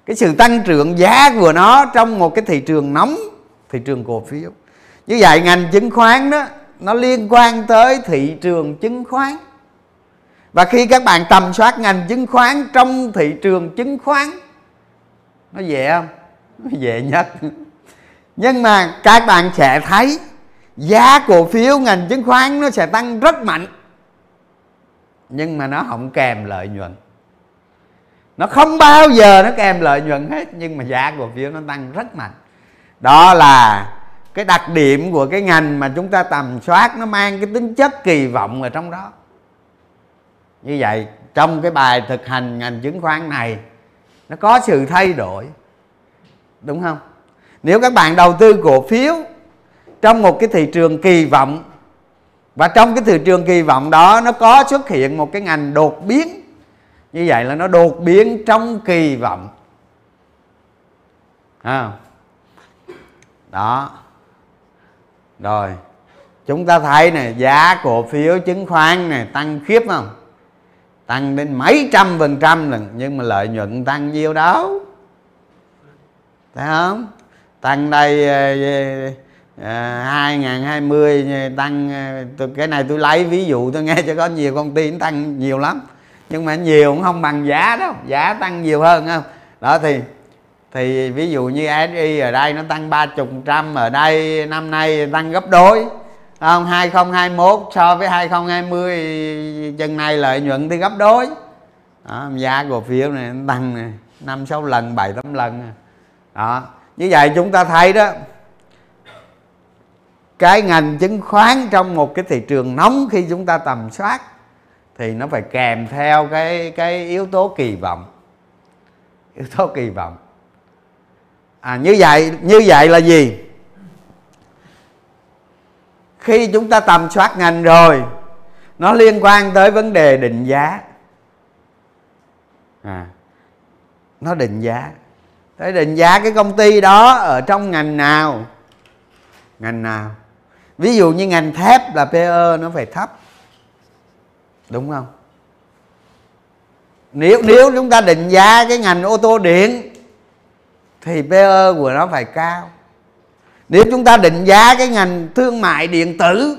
Cái sự tăng trưởng giá của nó trong một cái thị trường nóng, thị trường cổ phiếu. Như vậy ngành chứng khoán đó, nó liên quan tới thị trường chứng khoán và khi các bạn tầm soát ngành chứng khoán trong thị trường chứng khoán, nó dễ không? Nó dễ nhất. Nhưng mà các bạn sẽ thấy giá cổ phiếu ngành chứng khoán nó sẽ tăng rất mạnh. Nhưng mà nó không kèm lợi nhuận. Nó không bao giờ nó kèm lợi nhuận hết, nhưng mà giá cổ phiếu nó tăng rất mạnh. Đó là cái đặc điểm của cái ngành mà chúng ta tầm soát, nó mang cái tính chất kỳ vọng ở trong đó như vậy, trong cái bài thực hành ngành chứng khoán này, nó có sự thay đổi. Đúng không? Nếu các bạn đầu tư cổ phiếu trong một cái thị trường kỳ vọng, và trong cái thị trường kỳ vọng đó nó có xuất hiện một cái ngành đột biến, như vậy là nó đột biến trong kỳ vọng. À. đó. Rồi, chúng ta thấy nè, giá cổ phiếu chứng khoán này tăng khiếp không? Tăng đến mấy trăm phần trăm lần nhưng mà lợi nhuận tăng nhiêu đó, thấy không? Tăng đây ờ, ờ, à, 2020 ờ, tăng tôi, cái này tôi lấy ví dụ tôi nghe cho có nhiều công ty tăng nhiều lắm. Nhưng mà nhiều cũng không bằng giá đâu giá tăng nhiều hơn không? Đó thì thì ví dụ như SI ở đây nó tăng ba chục trăm ở đây năm nay tăng gấp đôi không 2021 so với 2020 chân này lợi nhuận thì gấp đôi. Đó, giá cổ phiếu này tăng này năm sáu lần bảy tám lần đó như vậy chúng ta thấy đó cái ngành chứng khoán trong một cái thị trường nóng khi chúng ta tầm soát thì nó phải kèm theo cái cái yếu tố kỳ vọng. Yếu tố kỳ vọng. À như vậy như vậy là gì? Khi chúng ta tầm soát ngành rồi, nó liên quan tới vấn đề định giá. À nó định giá. Tới định giá cái công ty đó ở trong ngành nào? Ngành nào? Ví dụ như ngành thép là PE nó phải thấp. Đúng không? Nếu nếu chúng ta định giá cái ngành ô tô điện, thì PE của nó phải cao nếu chúng ta định giá cái ngành thương mại điện tử,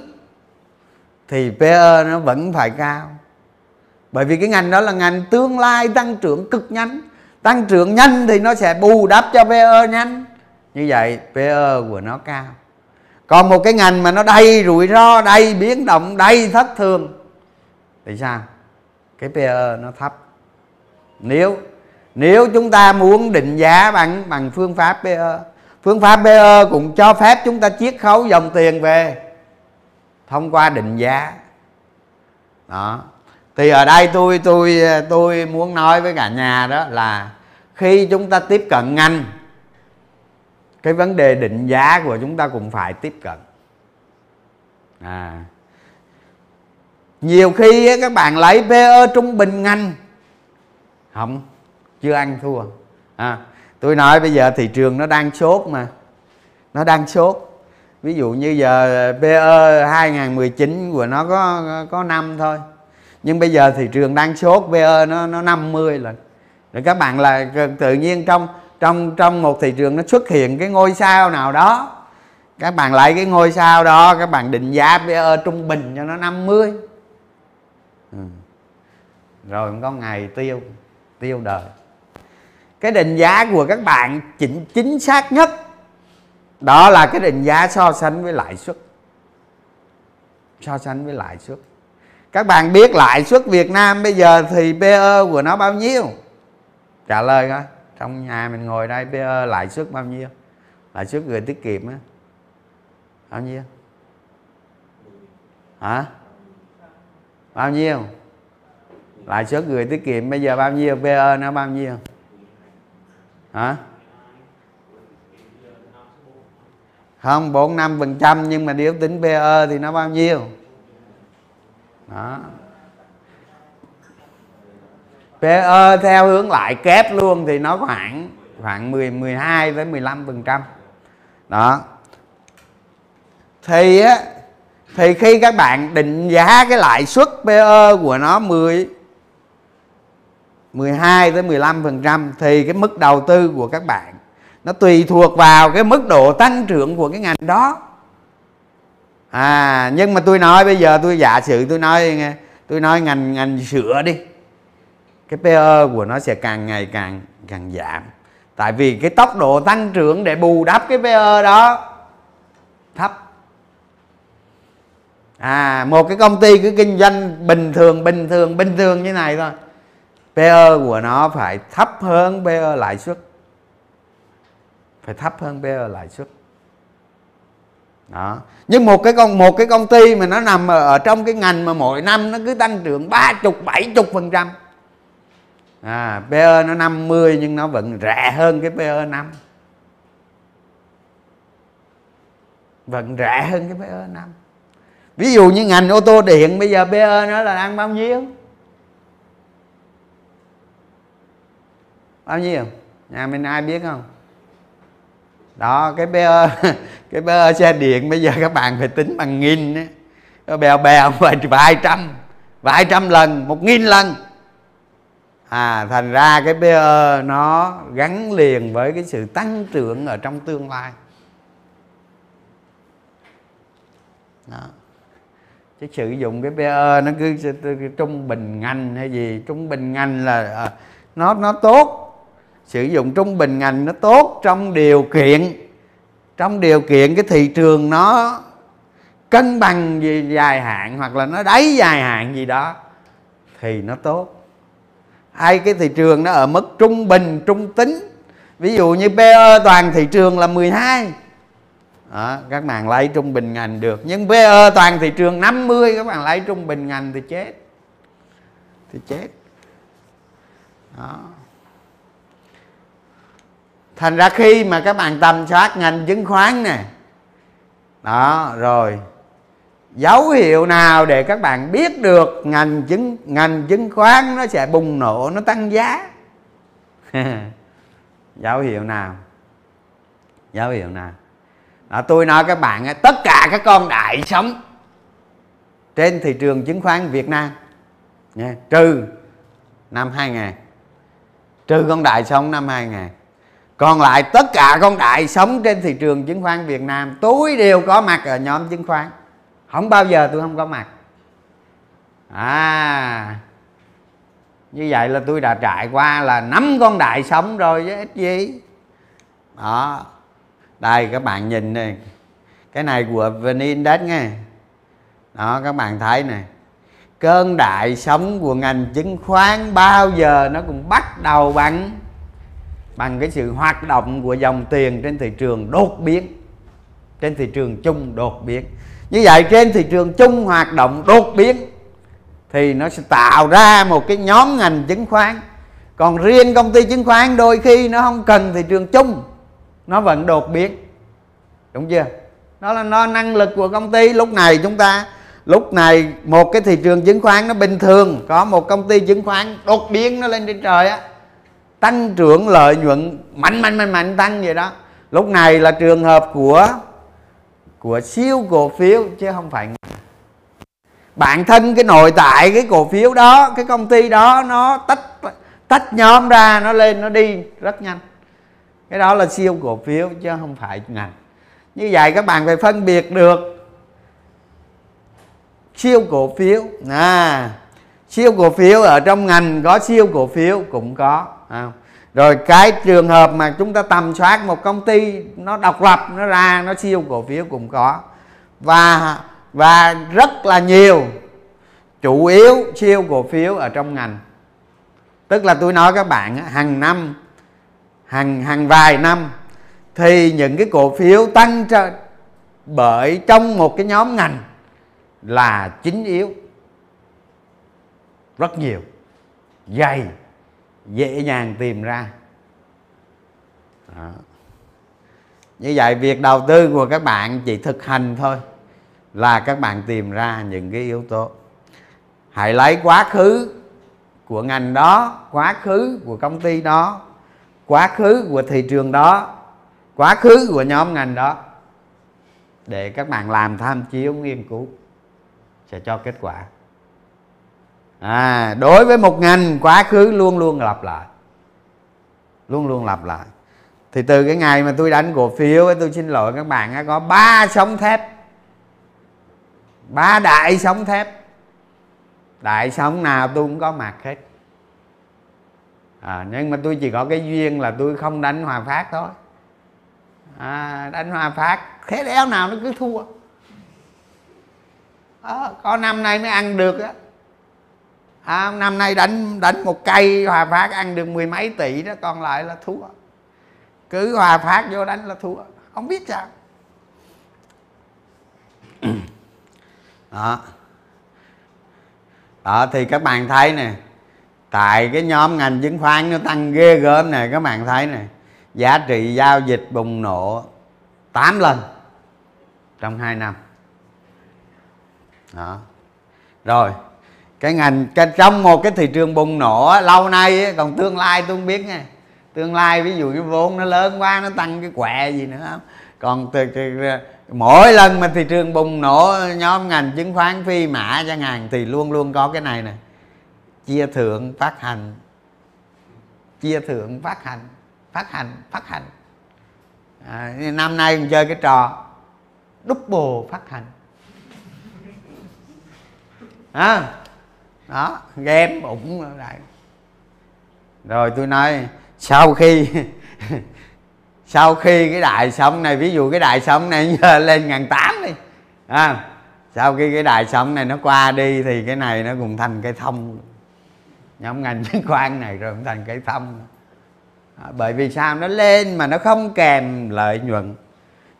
thì PE nó vẫn phải cao. Bởi vì cái ngành đó là ngành tương lai tăng trưởng cực nhanh. Tăng trưởng nhanh thì nó sẽ bù đắp cho PE nhanh. Như vậy PE của nó cao. Còn một cái ngành mà nó đầy rủi ro, đầy biến động, đầy thất thường, thì sao? Cái PE nó thấp. Nếu nếu chúng ta muốn định giá bằng bằng phương pháp PE phương pháp BE cũng cho phép chúng ta chiết khấu dòng tiền về thông qua định giá. Đó. Thì ở đây tôi tôi tôi muốn nói với cả nhà đó là khi chúng ta tiếp cận ngành cái vấn đề định giá của chúng ta cũng phải tiếp cận. À. Nhiều khi các bạn lấy PE trung bình ngành. Không chưa ăn thua. À, tôi nói bây giờ thị trường nó đang sốt mà. Nó đang sốt. Ví dụ như giờ PE 2019 của nó có có năm thôi. Nhưng bây giờ thị trường đang sốt PE nó nó 50 lần. Rồi các bạn là tự nhiên trong trong trong một thị trường nó xuất hiện cái ngôi sao nào đó. Các bạn lấy cái ngôi sao đó, các bạn định giá PE trung bình cho nó 50 ừ. rồi có ngày tiêu tiêu đời cái định giá của các bạn chính chính xác nhất, đó là cái định giá so sánh với lãi suất. So sánh với lãi suất. Các bạn biết lãi suất Việt Nam bây giờ thì PE của nó bao nhiêu? Trả lời coi, trong nhà mình ngồi đây PE lãi suất bao nhiêu? Lãi suất gửi tiết kiệm á, bao nhiêu? Hả? Bao nhiêu? Lãi suất gửi tiết kiệm bây giờ bao nhiêu? PE nó bao nhiêu? Hả? Không, bốn năm phần trăm, nhưng mà nếu tính PE thì nó bao nhiêu? Đó. PE theo hướng lại kép luôn thì nó khoảng khoảng 10 12 tới 15 phần trăm. Đó. Thì á, thì khi các bạn định giá cái lãi suất PE của nó 10 12 tới 15 phần trăm thì cái mức đầu tư của các bạn nó tùy thuộc vào cái mức độ tăng trưởng của cái ngành đó. À nhưng mà tôi nói bây giờ tôi giả sử tôi nói nghe tôi nói ngành ngành sữa đi, cái PE của nó sẽ càng ngày càng càng giảm. Tại vì cái tốc độ tăng trưởng để bù đắp cái PE đó thấp. À một cái công ty cứ kinh doanh bình thường bình thường bình thường như này thôi. PE của nó phải thấp hơn PE lãi suất. Phải thấp hơn PE lãi suất. Đó. Nhưng một cái con một cái công ty mà nó nằm ở, ở trong cái ngành mà mỗi năm nó cứ tăng trưởng ba chục bảy chục phần trăm. À, PE nó 50 nhưng nó vẫn rẻ hơn cái PE 5 vẫn rẻ hơn cái PE 5 ví dụ như ngành ô tô điện bây giờ PE nó là đang bao nhiêu? Bao nhiêu? Nhà mình ai biết không? Đó, cái PE cái PE xe điện bây giờ các bạn phải tính bằng nghìn á. Bèo bèo vài vài trăm vài trăm lần, một nghìn lần. À thành ra cái PE nó gắn liền với cái sự tăng trưởng ở trong tương lai. Đó. Chứ sử dụng cái PE nó cứ trung bình ngành hay gì, trung bình ngành là à, nó nó tốt sử dụng trung bình ngành nó tốt trong điều kiện. Trong điều kiện cái thị trường nó cân bằng gì dài hạn hoặc là nó đáy dài hạn gì đó thì nó tốt. Hay cái thị trường nó ở mức trung bình trung tính. Ví dụ như PE toàn thị trường là 12 đó, các bạn lấy trung bình ngành được. Nhưng PE toàn thị trường 50 các bạn lấy trung bình ngành thì chết. Thì chết. Đó thành ra khi mà các bạn tầm soát ngành chứng khoán nè. Đó rồi. Dấu hiệu nào để các bạn biết được ngành chứng ngành chứng khoán nó sẽ bùng nổ nó tăng giá? Dấu hiệu nào? Dấu hiệu nào? Đó, tôi nói các bạn tất cả các con đại sống trên thị trường chứng khoán Việt Nam nha, trừ năm 2000 trừ con đại sống năm 2000 còn lại tất cả con đại sống trên thị trường chứng khoán Việt Nam tôi đều có mặt ở nhóm chứng khoán. Không bao giờ tôi không có mặt. À như vậy là tôi đã trải qua là năm con đại sống rồi chứ, ít gì. Đó, đây các bạn nhìn này. Cái này của vn index nghe. Đó, các bạn thấy này. Cơn đại sống của ngành chứng khoán bao giờ nó cũng bắt đầu bằng bằng cái sự hoạt động của dòng tiền trên thị trường đột biến, trên thị trường chung đột biến. Như vậy trên thị trường chung hoạt động đột biến thì nó sẽ tạo ra một cái nhóm ngành chứng khoán. Còn riêng công ty chứng khoán đôi khi nó không cần thị trường chung, nó vẫn đột biến. Đúng chưa? Đó là nó năng lực của công ty lúc này chúng ta. Lúc này một cái thị trường chứng khoán nó bình thường, có một công ty chứng khoán đột biến nó lên trên trời á tăng trưởng lợi nhuận mạnh mạnh mạnh mạnh tăng vậy đó. Lúc này là trường hợp của của siêu cổ phiếu chứ không phải bản thân cái nội tại cái cổ phiếu đó, cái công ty đó, nó tách tách nhóm ra, nó lên, nó đi rất nhanh. Cái đó là siêu cổ phiếu chứ không phải ngành như vậy các bạn phải phân biệt được siêu cổ phiếu. À siêu cổ phiếu ở trong ngành có siêu cổ phiếu cũng có không? rồi cái trường hợp mà chúng ta tầm soát một công ty nó độc lập, nó ra, nó siêu cổ phiếu cũng có. Và và rất là nhiều, chủ yếu siêu cổ phiếu ở trong ngành. Tức là tôi nói các bạn hàng năm, hàng hàng vài năm thì những cái cổ phiếu tăng bởi trong một cái nhóm ngành là chính yếu rất nhiều. Dày, dễ dàng tìm ra. Đó. như vậy việc đầu tư của các bạn chỉ thực hành thôi là các bạn tìm ra những cái yếu tố. Hãy lấy quá khứ của ngành đó, quá khứ của công ty đó, quá khứ của thị trường đó, quá khứ của nhóm ngành đó để các bạn làm tham chiếu nghiên cứu sẽ cho kết quả à, đối với một ngành quá khứ luôn luôn lặp lại. Luôn luôn lặp lại. Thì từ cái ngày mà tôi đánh cổ phiếu tôi xin lỗi các bạn có ba sóng thép. Ba đại sóng thép. Đại sóng nào tôi cũng có mặt hết. À, nhưng mà tôi chỉ có cái duyên là tôi không đánh hòa phát thôi. À, đánh hòa phát thế đéo nào nó cứ thua. À, có năm nay mới ăn được á à, năm nay đánh đánh một cây hòa phát ăn được mười mấy tỷ đó còn lại là thua. Cứ hòa phát vô đánh là thua. Không biết sao. Đó. Đó thì các bạn thấy nè tại cái nhóm ngành chứng khoán nó tăng ghê gớm này các bạn thấy nè. Giá trị giao dịch bùng nổ 8 lần trong 2 năm. Đó. Rồi cái ngành cái, trong một cái thị trường bùng nổ lâu nay còn tương lai tôi không biết nha. Tương lai ví dụ cái vốn nó lớn quá nó tăng cái quẹ gì nữa không? Còn từ, từ, ờ, mỗi lần mà thị trường bùng nổ nhóm ngành chứng khoán phi mã chẳng hạn thì luôn luôn có cái này nè. Chia thưởng phát hành. Chia thưởng phát hành phát hành phát hành. À, năm nay mình chơi cái trò double phát hành. À, đó ghém bụng lại rồi tôi nói sau khi sau khi cái đại sống này ví dụ cái đại sống này giờ lên ngàn tám đi à, sau khi cái đại sống này nó qua đi thì cái này nó cũng thành cái thông. Nhóm ngành chứng khoán này rồi cũng thành cái thông. À, bởi vì sao? Nó lên mà nó không kèm lợi nhuận.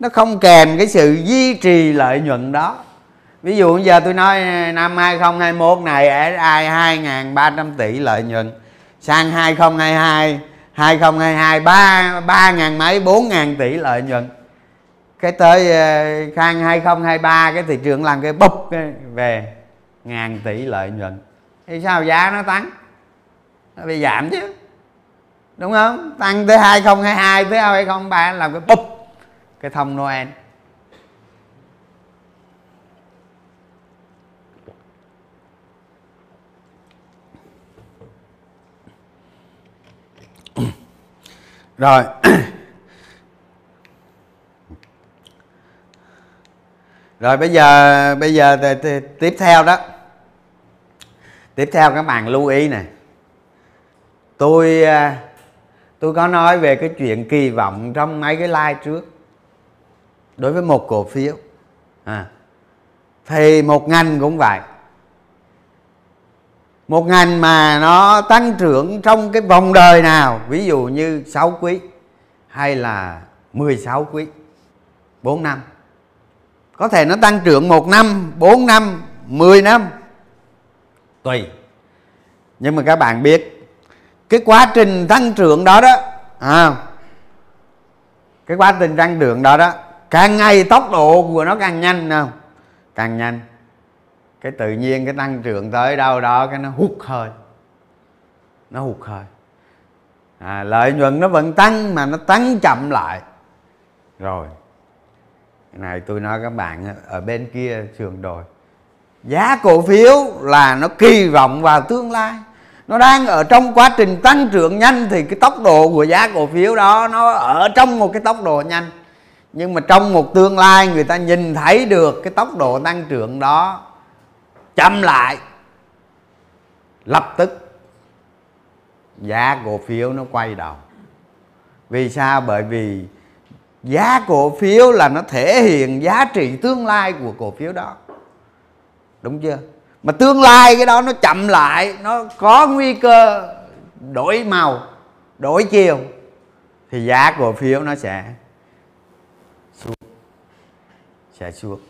Nó không kèm cái sự duy trì lợi nhuận đó ví dụ giờ tôi nói ờ, năm 2021 này ai 2.300 tỷ lợi nhuận. Sang 2022 2022 ba ba ngàn mấy bốn ngàn tỷ lợi nhuận. Cái tới ờ, khang 2023 cái thị trường làm cái bốc về ngàn tỷ lợi nhuận. Thì sao giá nó tăng? Nó bị giảm chứ. Đúng không? Tăng tới 2022 tới 2023 làm cái bốc cái thông Noel. Rồi. Rồi bây giờ bây giờ t- t- tiếp theo đó. Tiếp theo các bạn lưu ý này. Tôi à, tôi có nói về cái chuyện kỳ vọng trong mấy cái like trước. Đối với một cổ phiếu. À, thì một ngành cũng vậy một ngành mà nó tăng trưởng trong cái vòng đời nào ví dụ như 6 quý hay là 16 quý 4 năm. Có thể nó tăng trưởng 1 năm 4 năm 10 năm. Tùy. Nhưng mà các bạn biết cái quá trình tăng trưởng đó đó à, cái quá trình tăng trưởng đó đó càng ngày tốc độ của nó càng nhanh không? Càng nhanh cái tự nhiên cái tăng trưởng tới đâu đó cái nó hút hơi. Nó hụt hơi. À, lợi nhuận nó vẫn tăng mà nó tăng chậm lại. Rồi cái này tôi nói các bạn ở bên kia trường đồi. Giá cổ phiếu là nó kỳ vọng vào tương lai. Nó đang ở trong quá trình tăng trưởng nhanh thì cái tốc độ của giá cổ phiếu đó nó ở trong một cái tốc độ nhanh. Nhưng mà trong một tương lai người ta nhìn thấy được cái tốc độ tăng trưởng đó chậm lại. Lập tức, giá cổ phiếu nó quay đầu. Vì sao? Bởi vì giá cổ phiếu là nó thể hiện giá trị tương lai của cổ phiếu đó. Đúng chưa? Mà tương lai cái đó nó chậm lại, nó có nguy cơ đổi màu, đổi chiều, thì giá cổ phiếu nó sẽ xuống sẽ xuống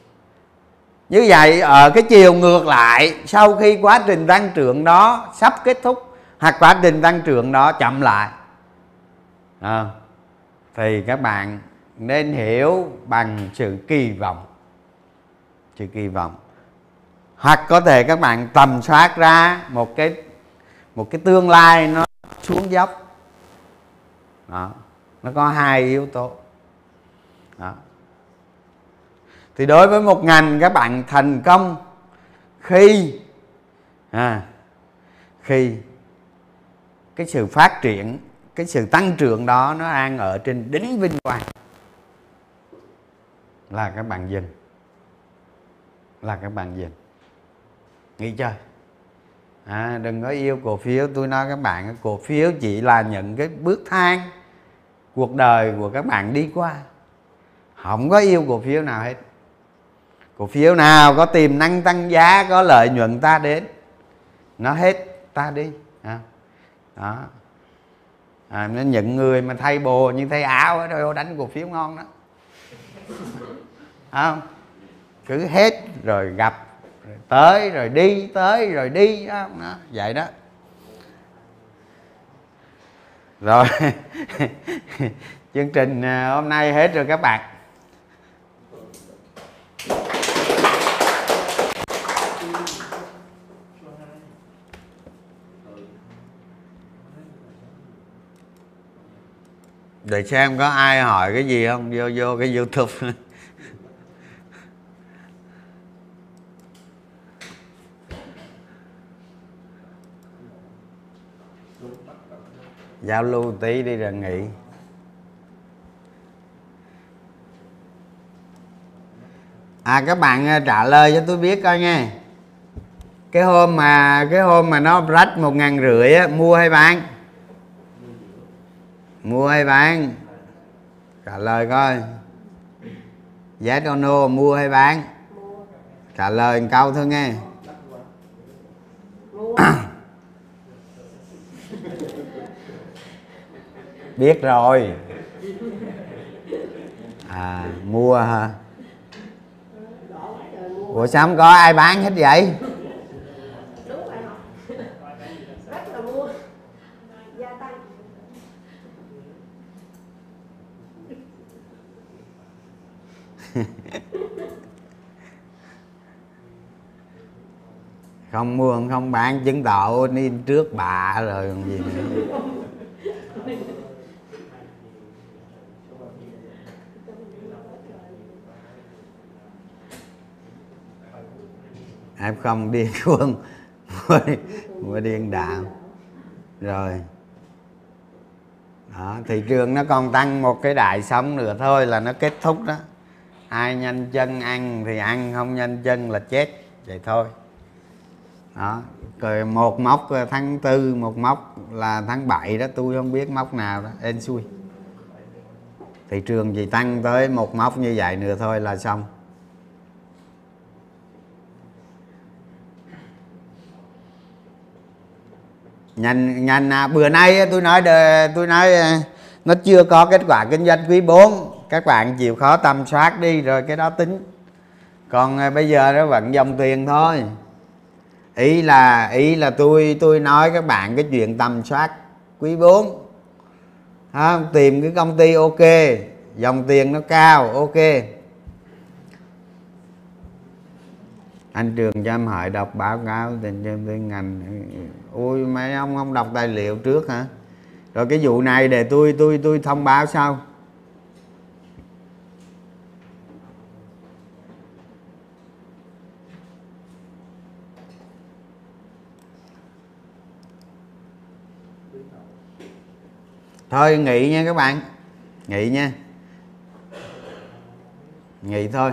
như vậy ở cái chiều ngược lại sau khi quá trình tăng trưởng đó sắp kết thúc hoặc quá trình tăng trưởng đó chậm lại. À, thì các bạn nên hiểu bằng sự kỳ vọng. Sự kỳ vọng. Hoặc có thể các bạn tầm soát ra một cái một cái tương lai nó xuống dốc. Đó nó có hai yếu tố. Đó thì đối với một ngành các bạn thành công khi à, khi cái sự phát triển cái sự tăng trưởng đó nó đang ở trên đỉnh vinh quang là các bạn dừng là các bạn dừng nghĩ chơi. À, đừng có yêu cổ phiếu. Tôi nói các bạn cổ phiếu chỉ là những cái bước thang cuộc đời của các bạn đi qua. Không có yêu cổ phiếu nào hết cổ phiếu nào có tiềm năng tăng giá có lợi nhuận ta đến. Nó hết ta đi. À, đó. À, nó nhận người mà thay bồ như thay áo đó, rồi đánh cổ phiếu ngon đó không? Cứ hết rồi gặp rồi tới rồi đi tới rồi đi đó, đó vậy đó. Rồi. Chương trình à, hôm nay hết rồi các bạn. Để xem có ai hỏi cái gì không? Vô vô cái youtube. Giao lưu tí đi rồi nghỉ. À các bạn à, trả lời cho tôi biết coi nghe cái hôm mà, cái hôm mà nó rách một ngàn rưỡi á, mua hay bán? Mua hay bán? Trả lời coi. Yes or no mua hay bán? Trả lời một câu thôi nghe. Biết rồi. À mua hả? Ủa sao không có ai bán hết vậy đúng bài học rất là mua gia tăng không mua không bán chứng tỏ đi trước bà rồi còn gì? Nữa em không điên cuồng mua, mua điên đạo. Rồi. Đó, thị trường nó còn tăng một cái đại sống nữa thôi là nó kết thúc đó. Ai nhanh chân ăn thì ăn không nhanh chân là chết. Vậy thôi đó. Rồi một móc tháng tư một móc là tháng 7 đó tôi không biết móc nào đó. Ên xuôi thị trường chỉ tăng tới một móc như vậy nữa thôi là xong. Nhanh nhanh à, bữa nay tôi nói tôi nói ờ, nó chưa có kết quả kinh doanh quý 4 các bạn chịu khó tầm soát đi rồi cái đó tính. Còn ờ, bây giờ nó vẫn dòng tiền thôi ý là ý là tôi tôi nói các bạn cái chuyện tầm soát quý 4 à, tìm cái công ty ok dòng tiền nó cao ok. Anh trường cho em hỏi đọc báo cáo tình trên ngành. Ui mấy ông không đọc tài liệu trước hả? Rồi cái vụ này để tôi tôi tôi thông báo sau. Thôi nghỉ nha các bạn. Nghỉ nha. Nghỉ thôi.